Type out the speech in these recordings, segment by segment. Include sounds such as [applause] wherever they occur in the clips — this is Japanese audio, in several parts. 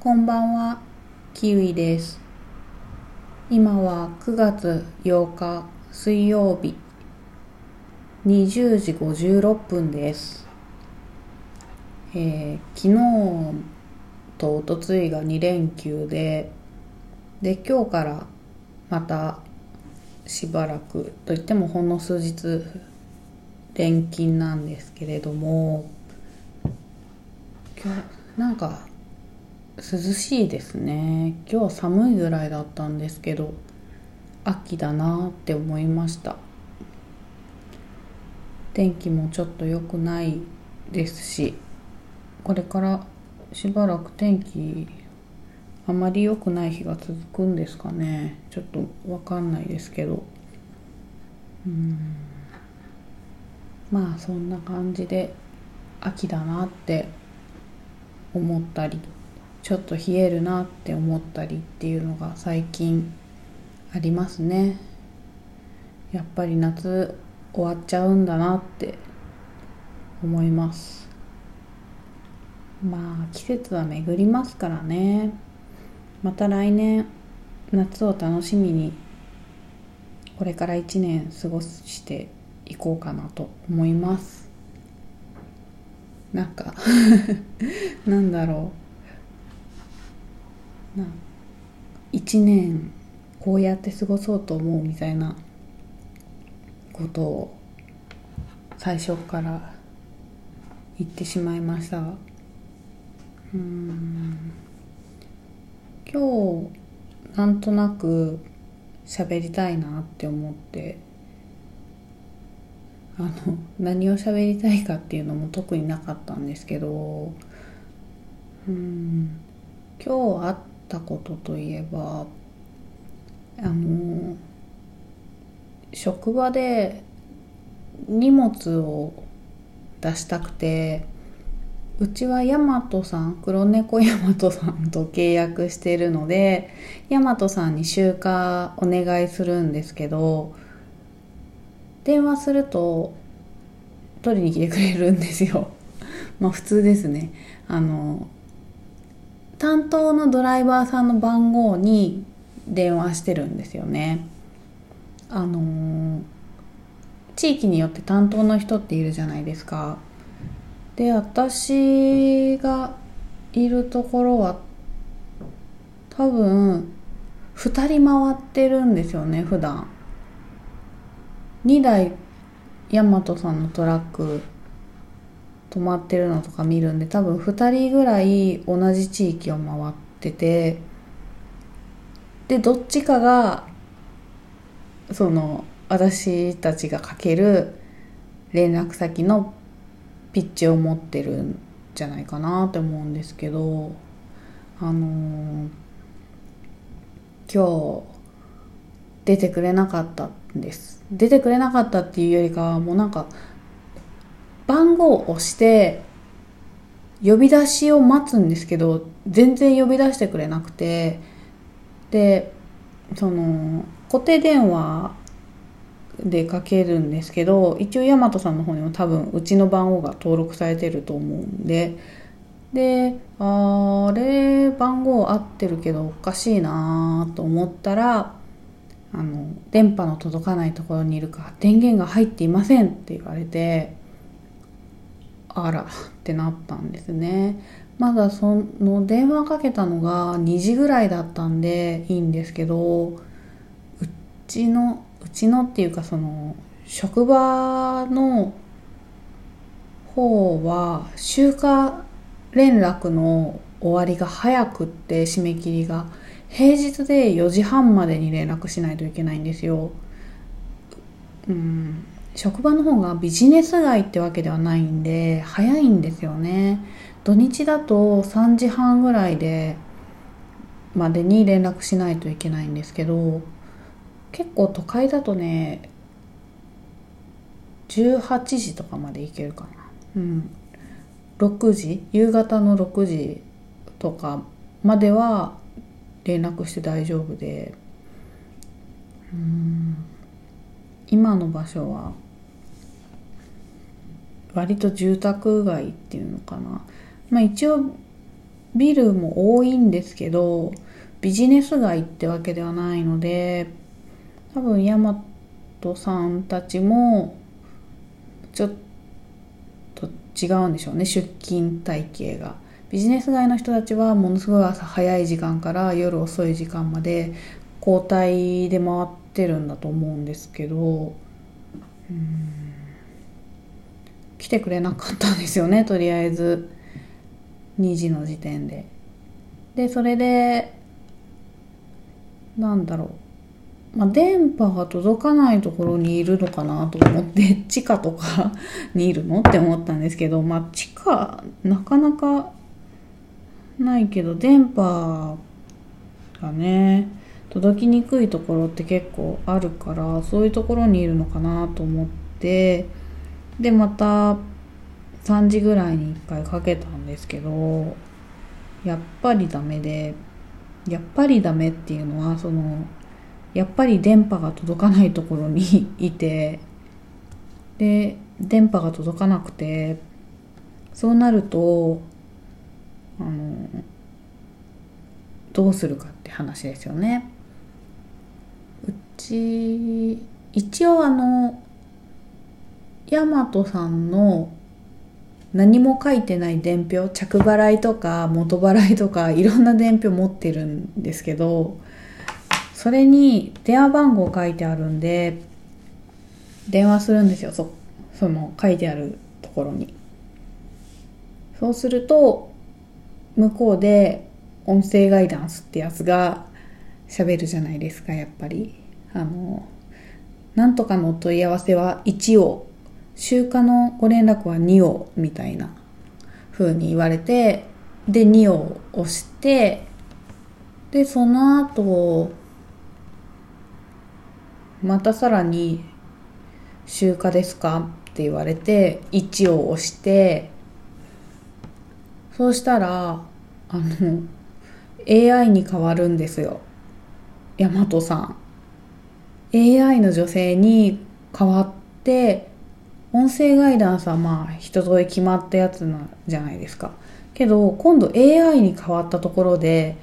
こんばんは、キウイです。今は9月8日水曜日20時56分です。えー昨日とおとついが2連休で、で、今日からまたしばらくといってもほんの数日連勤なんですけれども、今日なんか涼しいですね。今日は寒いぐらいだったんですけど秋だなって思いました。天気もちょっと良くないですしこれからしばらく天気あまり良くない日が続くんですかね。ちょっとわかんないですけど。うん。まあそんな感じで秋だなって思ったりちょっと冷えるなって思ったりっていうのが最近ありますね。やっぱり夏終わっちゃうんだなって思います。まあ季節は巡りますからね。また来年夏を楽しみにこれから一年過ごしていこうかなと思います。なんか [laughs] なんだろう。な一年こうやって過ごそうと思うみたいなことを最初から言ってしまいました。うん。今日なんとなく喋りたいなって思って。あの何を喋りたいかっていうのも特になかったんですけど。うん。今日あったことといえばあの職場で荷物を出したくてうちはヤマトさん黒猫ヤマトさんと契約してるのでヤマトさんに集荷お願いするんですけど電話すると取りに来てくれるんですよ。まあ普通ですね。あの担当のドライバーさんの番号に電話してるんですよね。あの地域によって担当の人っているじゃないですか。で私がいるところは多分2人回ってるんですよね普段。2台ヤマトさんのトラック止まってるのとか見るんで多分2人ぐらい同じ地域を回っててでどっちかがその私たちがかける連絡先のピッチを持ってるんじゃないかなって思うんですけどあのー今日出てくれなかったんです。出てくれなかったっていうよりかはもうなんか番号を押して呼び出しを待つんですけど全然呼び出してくれなくてでその固定電話でかけるんですけど一応ヤマトさんの方にも多分うちの番号が登録されてると思うんでであれ番号合ってるけどおかしいなと思ったらあの電波の届かないところにいるか電源が入っていませんって言われてあらってなったんですね。まだその電話かけたのが2時ぐらいだったんでいいんですけどうちのうちのっていうかその職場の方は集荷連絡の終わりが早くって締め切りが平日で4時半までに連絡しないといけないんですよ。うん。職場の方がビジネス街ってわけではないんで早いんですよね。土日だと3時半ぐらいでまでに連絡しないといけないんですけど結構都会だとね18時とかまで行けるかな。うん。6時夕方の6時とかまでは連絡して大丈夫で。うん。今の場所は割と住宅街っていうのかな。まあ一応ビルも多いんですけどビジネス街ってわけではないので多分大和さんたちもちょっと違うんでしょうね。出勤体系が。ビジネス街の人たちはものすごい朝早い時間から夜遅い時間まで交代で回ってるんだと思うんですけど。うん。来てくれなかったんですよねとりあえず。2時の時点で。でそれでなんだろう。まあ、電波が届かないところにいるのかなと思って [laughs] 地下とか [laughs] にいるの？って思ったんですけどまあ地下なかなかないけど電波がね届きにくいところって結構あるからそういうところにいるのかなと思って。でまた3時ぐらいに1回かけたんですけどやっぱりダメでやっぱりダメっていうのはそのやっぱり電波が届かないところに [laughs] いてで電波が届かなくてそうなるとあのどうするかって話ですよね。うち一応あの大和さんの何も書いてない伝票着払いとか元払いとかいろんな伝票持ってるんですけどそれに電話番号書いてあるんで電話するんですよそその書いてあるところに。そうすると向こうで音声ガイダンスってやつが喋るじゃないですかやっぱり。あのなんとかの問い合わせは1を集荷のご連絡は2をみたいな風に言われてで2を押してでその後またさらに「集荷ですか?」って言われて1を押してそうしたらあの AI に変わるんですよ大和さん AI の女性に変わって音声ガイダンスはまあ一通り決まったやつなんじゃないですか。けど今度 AI に変わったところで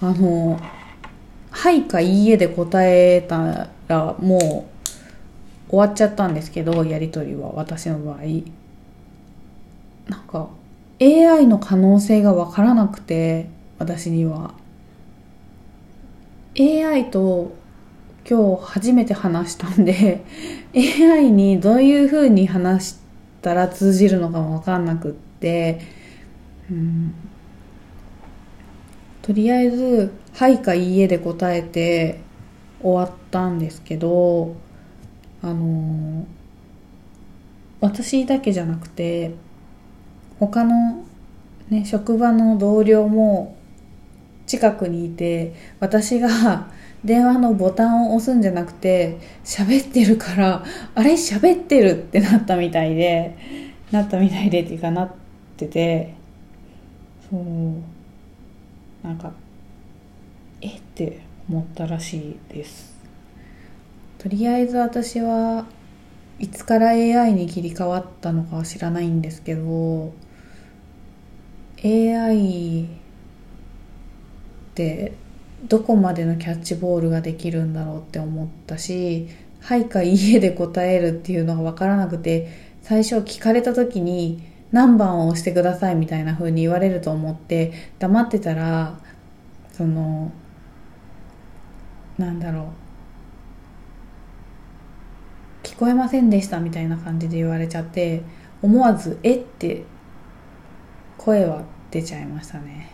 あの「はい」か「いいえ」で答えたらもう終わっちゃったんですけどやり取りは私の場合。なんか AI の可能性が分からなくて私には。AI と今日初めて話したんで [laughs] AI にどういうふうに話したら通じるのかも分かんなくって、うん、とりあえず「はい」か「いいえ」で答えて終わったんですけどあの私だけじゃなくて他の、ね、職場の同僚も近くにいて私が電話のボタンを押すんじゃなくて喋ってるからあれ？喋ってるってなったみたいでなったみたいでっていうかなっててそうなんかえ？って思ったらしいです。とりあえず私はいつから AI に切り替わったのかは知らないんですけど AI ってどこまでのキャッチボールができるんだろうって思ったし「はい」か「いいえ」で答えるっていうのが分からなくて最初聞かれた時に何番を押してくださいみたいな風に言われると思って黙ってたらそのなんだろう聞こえませんでしたみたいな感じで言われちゃって思わず「えっ?」て声は出ちゃいましたね。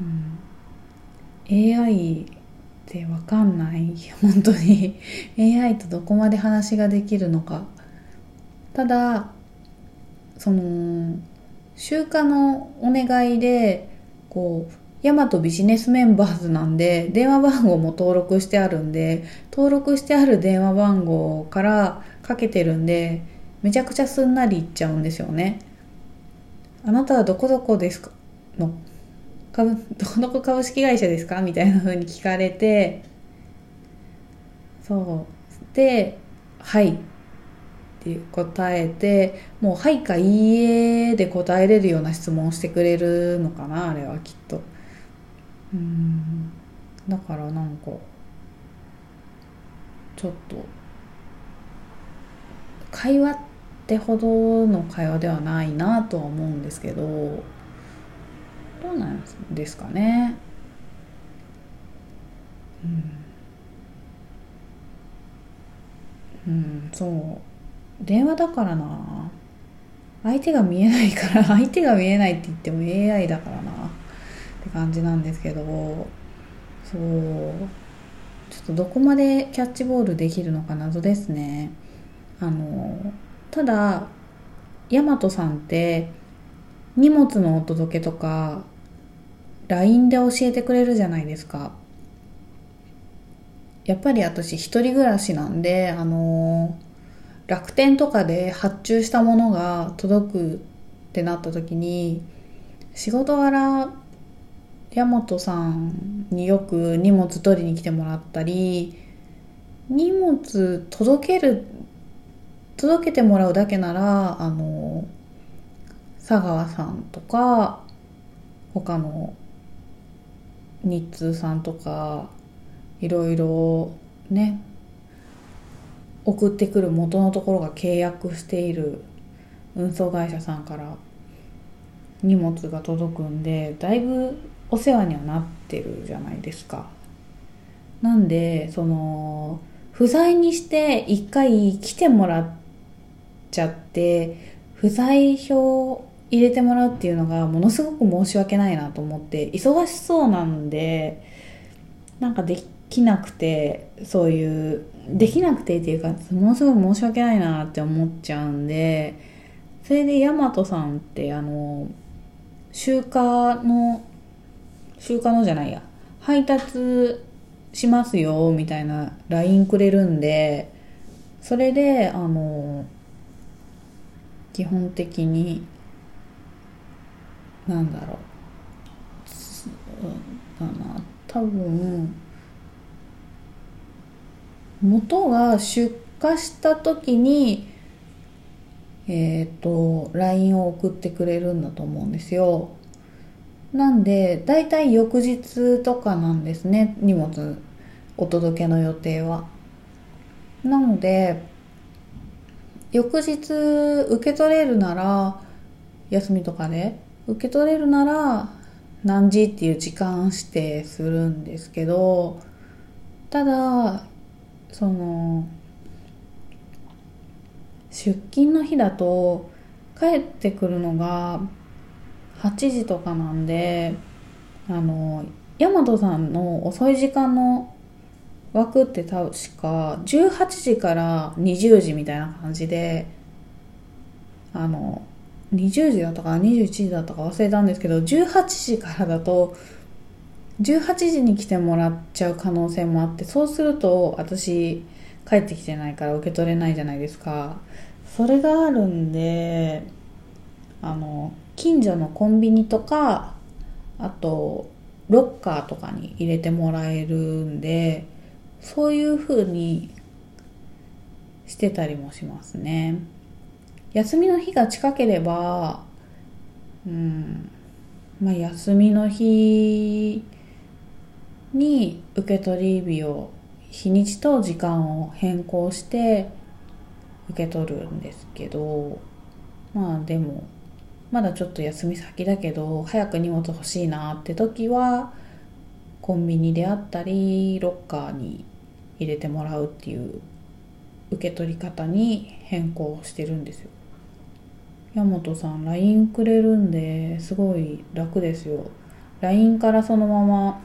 うん AI って分かんない。[laughs] 本当に。AI とどこまで話ができるのか。ただその集荷のお願いでこうヤマトビジネスメンバーズなんで電話番号も登録してあるんで登録してある電話番号からかけてるんでめちゃくちゃすんなりいっちゃうんですよね。あなたはどこどこですか？のどこどこ株式会社ですか？みたいな風に聞かれてそう。で「はい」っって答えてもう「はい」か「いいえ」で答えれるような質問をしてくれるのかな？あれはきっと。うん。だからなんかちょっと会話ってほどの会話ではないなとは思うんですけど。どうなんですかね。うん、うん、そう。電話だからな。相手が見えないから [laughs] 相手が見えないって言っても AI だからな。って感じなんですけど。そう。ちょっとどこまでキャッチボールできるのか謎ですね。あのただ大和さんって荷物のお届けとか LINE で教えてくれるじゃないですか。やっぱり私一人暮らしなんであの楽天とかで発注したものが届くってなった時に仕事柄大和さんによく荷物取りに来てもらったり荷物届ける届けてもらうだけならあの佐川さんとか他の日通さんとかいろいろね送ってくる元のところが契約している運送会社さんから荷物が届くんでだいぶお世話にはなってるじゃないですか。なんでその不在にして一回来てもらっちゃって不在票入れてもらうっていうのがものすごく申し訳ないなと思って忙しそうなんでなんかできなくてそういうできなくてっていうかものすごく申し訳ないなって思っちゃうんでそれで大和さんってあの集荷の集荷のじゃないや配達しますよみたいな LINE くれるんでそれであの基本的になんだろう。だな多分。元が出荷した時にえっ、ー、と LINE を送ってくれるんだと思うんですよ。なんでだいたい翌日とかなんですね荷物お届けの予定は。なので翌日受け取れるなら休みとかで受け取れるなら何時っていう時間指定するんですけどただその出勤の日だと帰ってくるのが8時とかなんであの大和さんの遅い時間の枠って確か18時から20時みたいな感じであの20時だったか21時だったか忘れたんですけど18時からだと18時に来てもらっちゃう可能性もあってそうすると私帰ってきてないから受け取れないじゃないですか。それがあるんであの近所のコンビニとかあとロッカーとかに入れてもらえるんでそういう風にしてたりもしますね。休みの日が近ければうんまあ休みの日に受け取り日を日にちと時間を変更して受け取るんですけどまあでもまだちょっと休み先だけど早く荷物欲しいなって時はコンビニであったりロッカーに入れてもらうっていう受け取り方に変更してるんですよ。山本さん LINE くれるんですごい楽ですよ。LINE からそのまま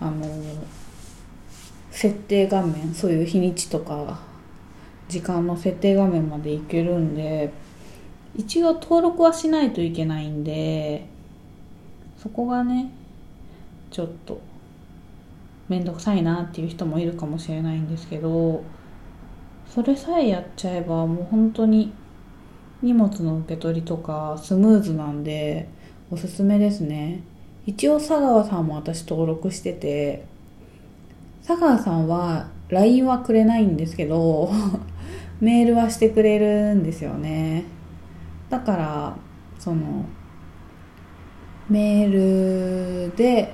あの設定画面そういう日にちとか時間の設定画面までいけるんで一応登録はしないといけないんでそこがねちょっと面倒くさいなっていう人もいるかもしれないんですけどそれさえやっちゃえばもう本当に荷物の受け取りとかスムーズなんでおすすめですね。一応佐川さんも私登録してて佐川さんは LINE はくれないんですけど [laughs] メールはしてくれるんですよね。だからそのメールで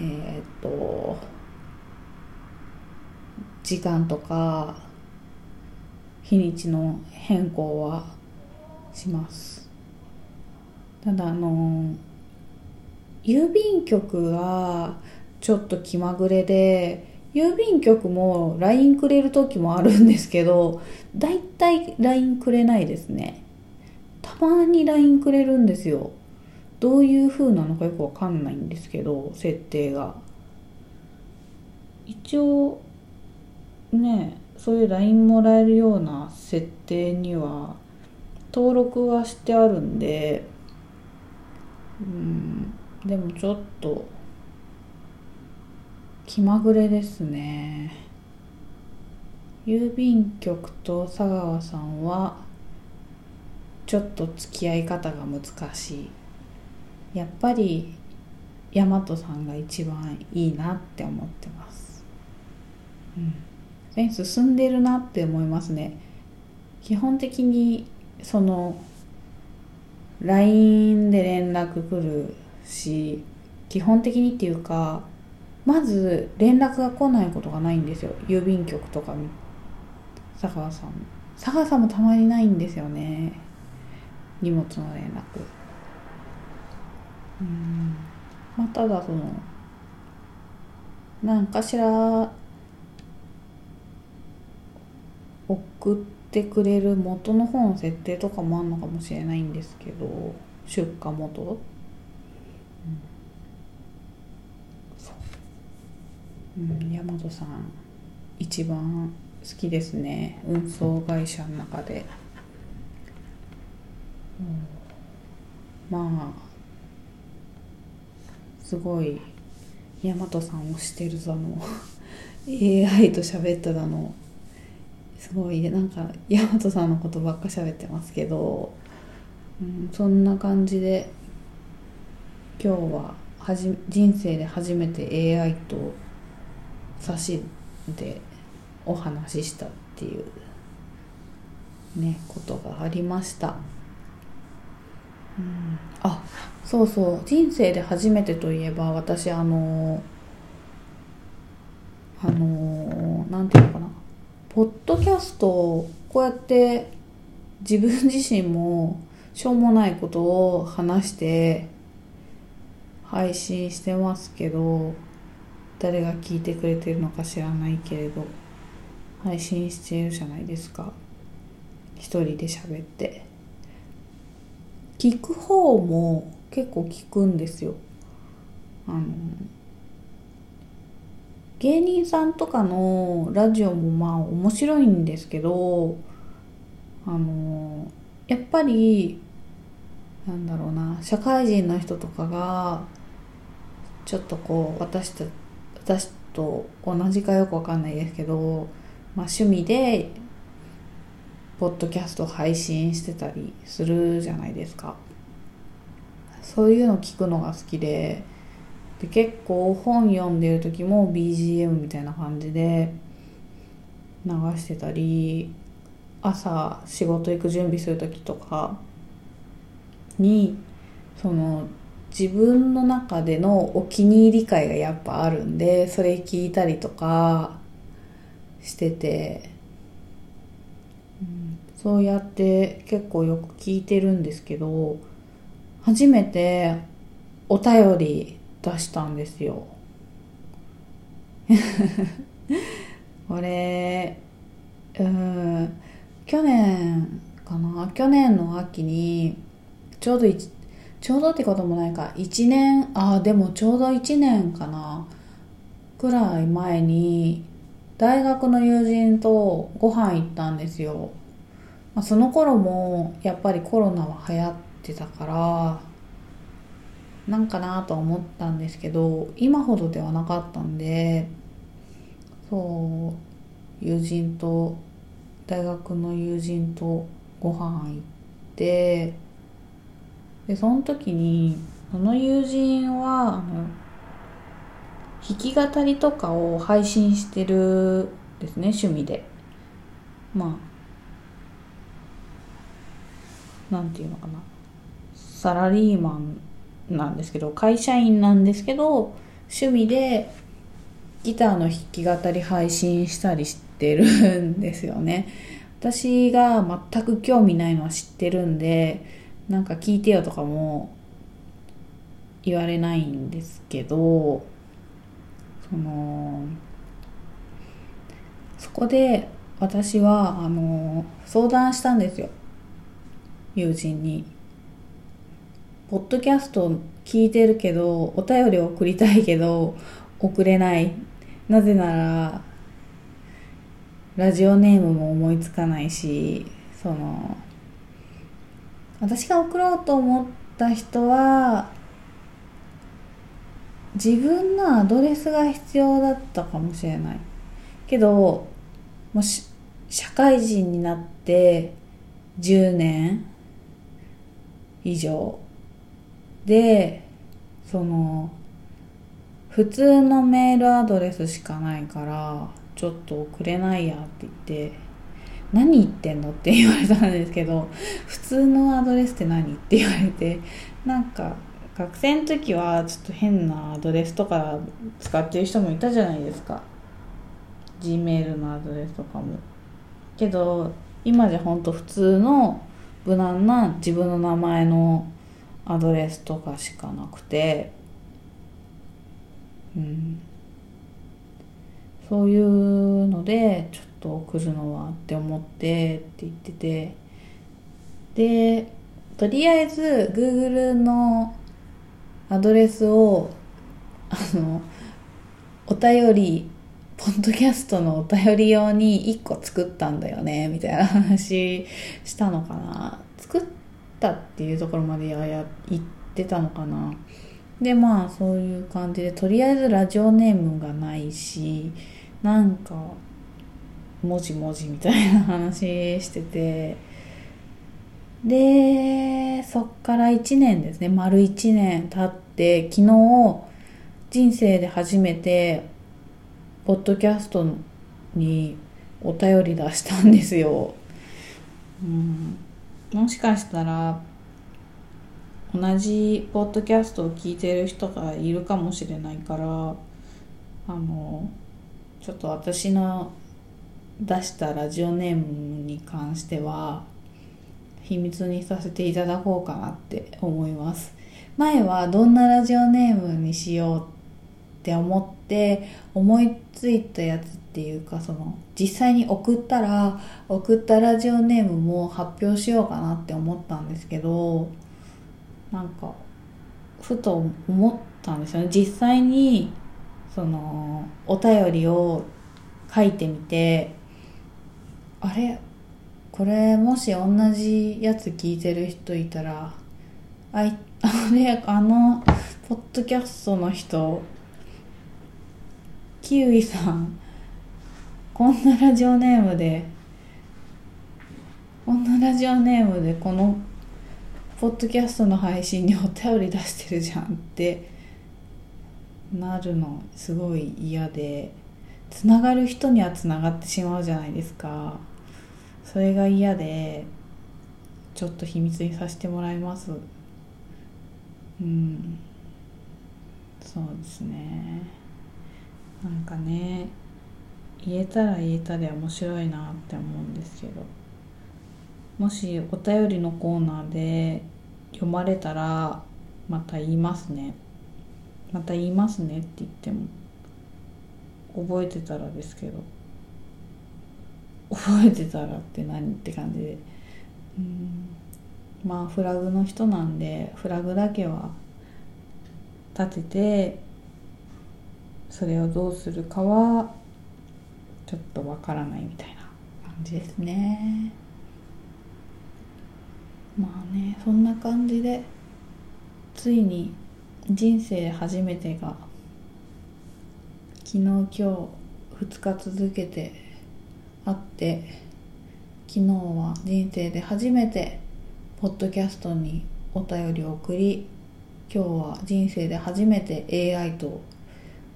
えー、っと時間とか日にちの変更はします。ただあの郵便局はちょっと気まぐれで郵便局も LINE くれる時もあるんですけどだいたい LINE くれないですね。たまに LINE くれるんですよ。どういう風なのかよくわかんないんですけど設定が。一応ねそういう LINE もらえるような設定には登録はしてあるんでうんでもちょっと気まぐれですね。郵便局と佐川さんはちょっと付き合い方が難しい。やっぱり大和さんが一番いいなって思ってます。うん。進んでるなって思いますね。基本的にその LINE で連絡来るし基本的にっていうかまず連絡が来ないことがないんですよ。郵便局とか佐川さん。佐川さんもたまにないんですよね。荷物の連絡。うん。まあただその何かしら送ってくれる元の方の設定とかもあるのかもしれないんですけど出荷元、うん、そう。うん大和さん一番好きですね。運送会社の中で、うん、まあすごい大和さんをしてるだの AI と喋っただのすごいなんか大和さんのことばっか喋ってますけど、うん、そんな感じで今日ははじ人生で初めて AI と差しでお話ししたっていうねことがありました、うん、あそうそう。人生で初めてといえば私あのあのなんていうの？ポッドキャストをこうやって自分自身もしょうもないことを話して配信してますけど誰が聞いてくれてるのか知らないけれど配信しているじゃないですか。一人で喋って。聞く方も結構聞くんですよ。あの芸人さんとかのラジオもまあ面白いんですけどあのやっぱりなんだろうな社会人の人とかがちょっとこう私と私と同じかよくわかんないですけど、まあ、趣味でポッドキャスト配信してたりするじゃないですか。そういうの聞くのが好きでで結構本読んでる時も BGM みたいな感じで流してたり朝仕事行く準備する時とかにその自分の中でのお気に入り会がやっぱあるんでそれ聞いたりとかしてて、うん、そうやって結構よく聞いてるんですけど初めてお便り出したんですよ。[laughs] これうん去年かな？去年の秋にちょうどちょうどってこともないか。1年あでもちょうど1年かな？くらい前に大学の友人とご飯行ったんですよ、まあ、その頃もやっぱりコロナは流行ってたからなんかなとは思ったんですけど今ほどではなかったんでそう友人と大学の友人とご飯行ってでその時にその友人はあの弾き語りとかを配信してるですね趣味で。まあなんていうのかな。サラリーマンなんですけど会社員なんですけど趣味でギターの弾き語り配信したりしてるんですよね私が全く興味ないのは知ってるんでなんか聞いてよとかも言われないんですけどそのそこで私はあの相談したんですよ友人に。ポッドキャスト聞いてるけどお便り送りたいけど送れない。なぜならラジオネームも思いつかないしその私が送ろうと思った人は自分のアドレスが必要だったかもしれない。けどもし社会人になって10年以上でその普通のメールアドレスしかないからちょっと送れないやって言って何言ってんのって言われたんですけど普通のアドレスって何って言われてなんか学生の時はちょっと変なアドレスとか使ってる人もいたじゃないですか。G メールのアドレスとかも。けど今じゃほんと普通の無難な自分の名前のアドレスとかしかなくて。うん。そういうのでちょっと送るのはって思ってって言ってて。でとりあえず Google のアドレスをあのお便りポッドキャストのお便り用に1個作ったんだよねみたいな話したのかな。たっていうところまでやや言ってたのかな。でまあそういう感じでとりあえずラジオネームがないしなんかもじもじみたいな話してて。でそっから1年ですね。丸1年経って昨日人生で初めてポッドキャストにお便り出したんですよ、うん、もしかしたら同じポッドキャストを聞いてる人がいるかもしれないからあのちょっと私の出したラジオネームに関しては秘密にさせていただこうかなって思います。前はどんなラジオネームにしようって思って思いついたやつっていうかその実際に送ったら送ったラジオネームも発表しようかなって思ったんですけどなんかふと思ったんですよね。実際にそのお便りを書いてみてあれ？これもし同じやつ聞いてる人いたらあい [laughs] あれあのポッドキャストの人キウイさんこんなラジオネームでこんなラジオネームでこのポッドキャストの配信にお便り出してるじゃんってなるのすごい嫌でつながる人にはつながってしまうじゃないですか。それが嫌でちょっと秘密にさせてもらいます。うん。そうですね。なんかね言えたら言えたで面白いなって思うんですけど。もしお便りのコーナーで読まれたらまた言いますね。また言いますねって言っても覚えてたらですけど。覚えてたらって何って感じで。うん。まあフラグの人なんでフラグだけは立ててそれをどうするかはちょっとわからないみたいな感じですね。まあねそんな感じでついに人生初めてが昨日今日2日続けてあって昨日は人生で初めてポッドキャストにお便りを送り今日は人生で初めて AI と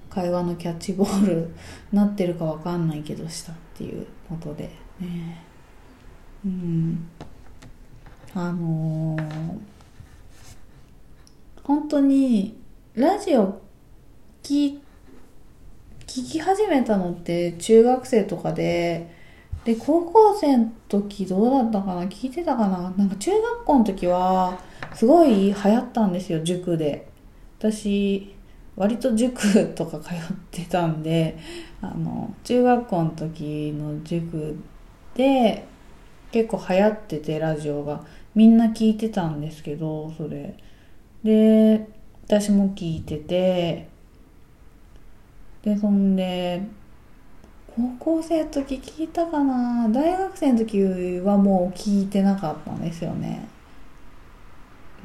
会話のキャッチボールなってるかわかんないけどしたっていうことでね。うん。あのー本当にラジオ聞聞き始めたのって中学生とかでで高校生の時どうだったかな？聞いてたかな？なんか中学校の時はすごい流行ったんですよ塾で。私割と塾とか通ってたんであの中学校の時の塾で結構流行っててラジオが。みんな聞いてたんですけどそれ。で私も聞いてて。でそんで高校生の時聞いたかな。大学生の時はもう聞いてなかったんですよね。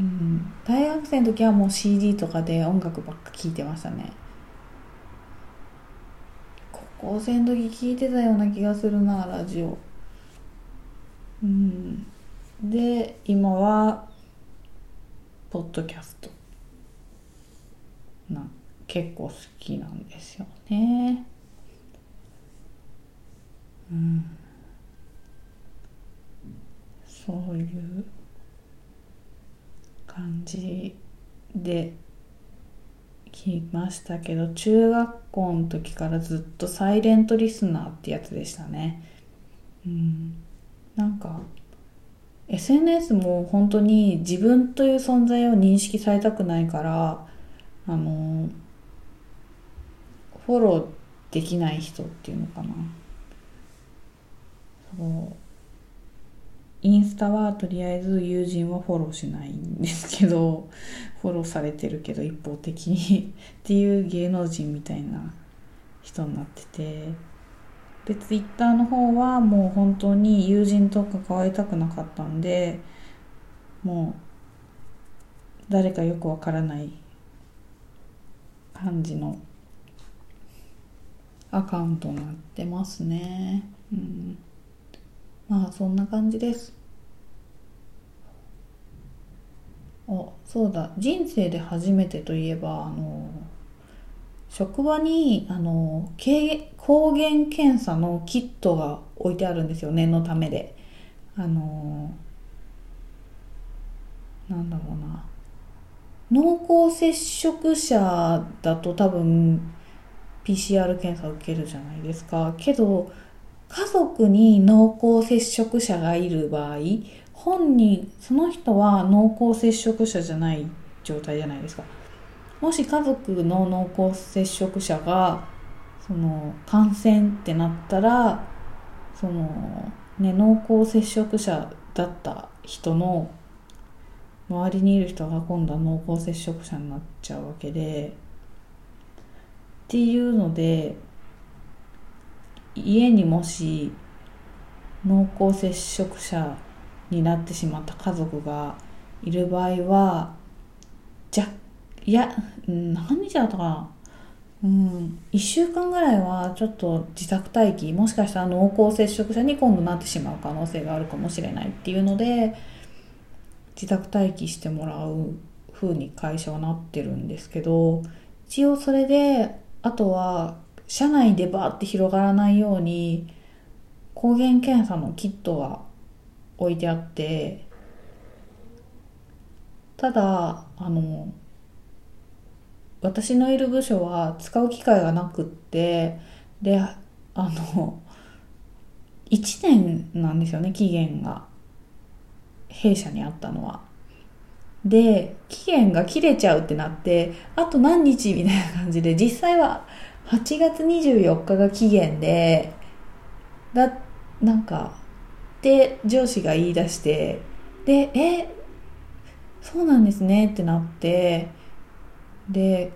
うん。大学生の時はもう CD とかで音楽ばっか聞いてましたね。高校生の時聞いてたような気がするなラジオ。うん。で今はポッドキャスト。な結構好きなんですよね。うん。そういう感じで聞きましたけど中学校の時からずっとサイレントリスナーってやつでしたね。うん。なんか SNS も本当に自分という存在を認識されたくないからあのフォローできない人っていうのかな。そう。インスタはとりあえず友人はフォローしないんですけどフォローされてるけど一方的に。っていう芸能人みたいな人になってて。でツイッターの方はもう本当に友人と関わりたくなかったんでもう誰かよくわからない感じのアカウントになってますね。うん。まあそんな感じです。あそうだ。人生で初めてといえばあの職場にあの抗原検査のキットが置いてあるんですよ念のためで。あのなんだろうな。濃厚接触者だと多分 PCR 検査を受けるじゃないですか。けど家族に濃厚接触者がいる場合本人その人は濃厚接触者じゃない状態じゃないですか。もし家族の濃厚接触者がその感染ってなったらその、ね、濃厚接触者だった人の周りにいる人が今度は濃厚接触者になっちゃうわけでっていうので家にもし濃厚接触者になってしまった家族がいる場合はじゃいや何日だったかな。うん、1週間ぐらいはちょっと自宅待機もしかしたら濃厚接触者に今度なってしまう可能性があるかもしれないっていうので自宅待機してもらう風に会社はなってるんですけど一応それであとは社内でバーって広がらないように抗原検査のキットが置いてあってただあの私のいる部署は使う機会がなくってであの1年なんですよね期限が。弊社にあったのは。で期限が切れちゃうってなってあと何日みたいな感じで実際は8月24日が期限でだなんかで上司が言い出してでえそうなんですねってなってで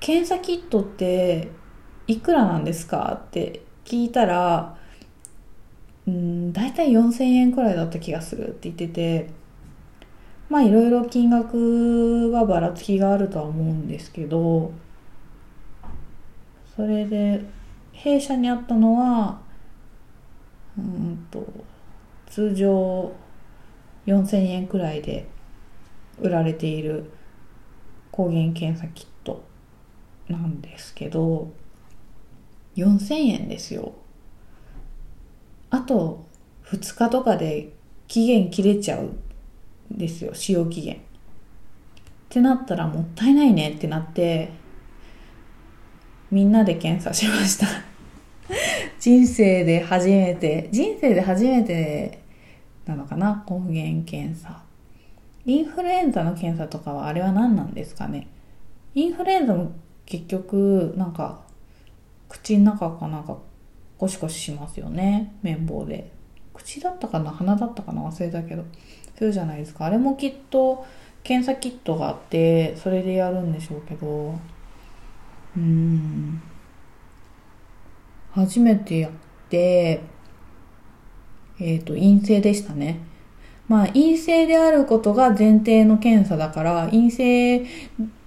検査キットっていくらなんですか？って聞いたらうん大体4000円くらいだった気がするって言っててまあいろいろ金額はばらつきがあるとは思うんですけどそれで弊社にあったのはうんと通常4000円くらいで売られている抗原検査キットなんですけど4000円ですよ。あと2日とかで期限切れちゃうんですよ。使用期限。ってなったらもったいないねってなってみんなで検査しました。[laughs] 人生で初めて人生で初めてなのかな？抗原検査。インフルエンザの検査とかはあれは何なんですかね？インフルエンザも結局なんか口の中かなんかゴシゴシしますよね？綿棒で。口だったかな？鼻だったかな？忘れたけど。そうじゃないですか。あれもきっと検査キットがあってそれでやるんでしょうけど。うん初めてやってえっ、ー、と陰性でしたねまあ陰性であることが前提の検査だから陰性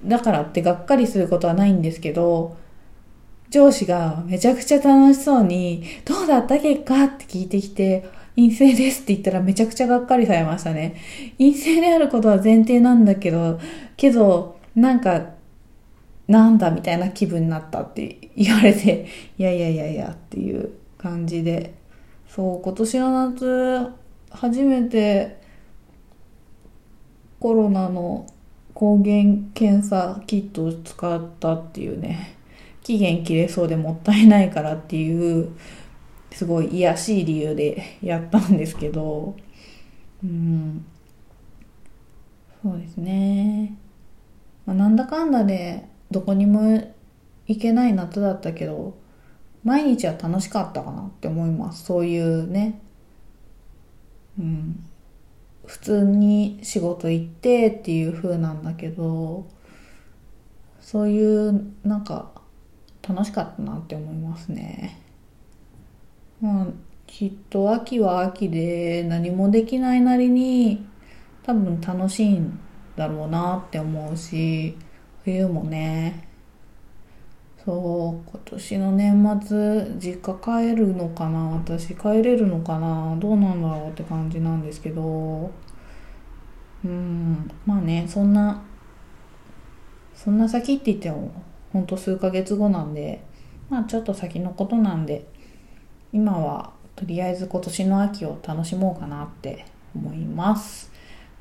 だからってがっかりすることはないんですけど上司がめちゃくちゃ楽しそうに「どうだった結果?」って聞いてきて陰性ですって言ったらめちゃくちゃがっかりされましたね。陰性であることは前提なんだけど、けど、なんか、なんだみたいな気分になったって言われて、[laughs] いやいやいやいやっていう感じで。そう、今年の夏、初めてコロナの抗原検査キットを使ったっていうね、期限切れそうでもったいないからっていうすごい癒しい理由でやったんですけど、うん、そうですね。まあ、なんだかんだでどこにも行けない夏だったけど、毎日は楽しかったかなって思います。そういうね、うん、普通に仕事行ってっていう風なんだけど、そういうなんか楽しかったなって思いますね。まあ、きっと秋は秋で何もできないなりに多分楽しいんだろうなって思うし、冬もね、そう、今年の年末、実家帰るのかな。私帰れるのかな。どうなんだろうって感じなんですけど、うん、まあね、そんな、そんな先って言っても、ほんと数ヶ月後なんで、まあちょっと先のことなんで、今はとりあえず今年の秋を楽しもうかなって思います。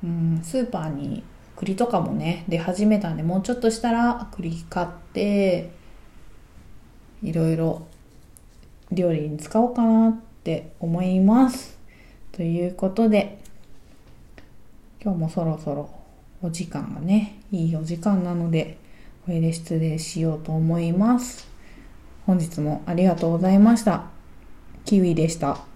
うん、スーパーに栗とかもね、出始めたんで、もうちょっとしたら栗買って、いろいろ料理に使おうかなって思います。ということで、今日もそろそろお時間がね、いいお時間なので、これで失礼しようと思います。本日もありがとうございました。キウイでした。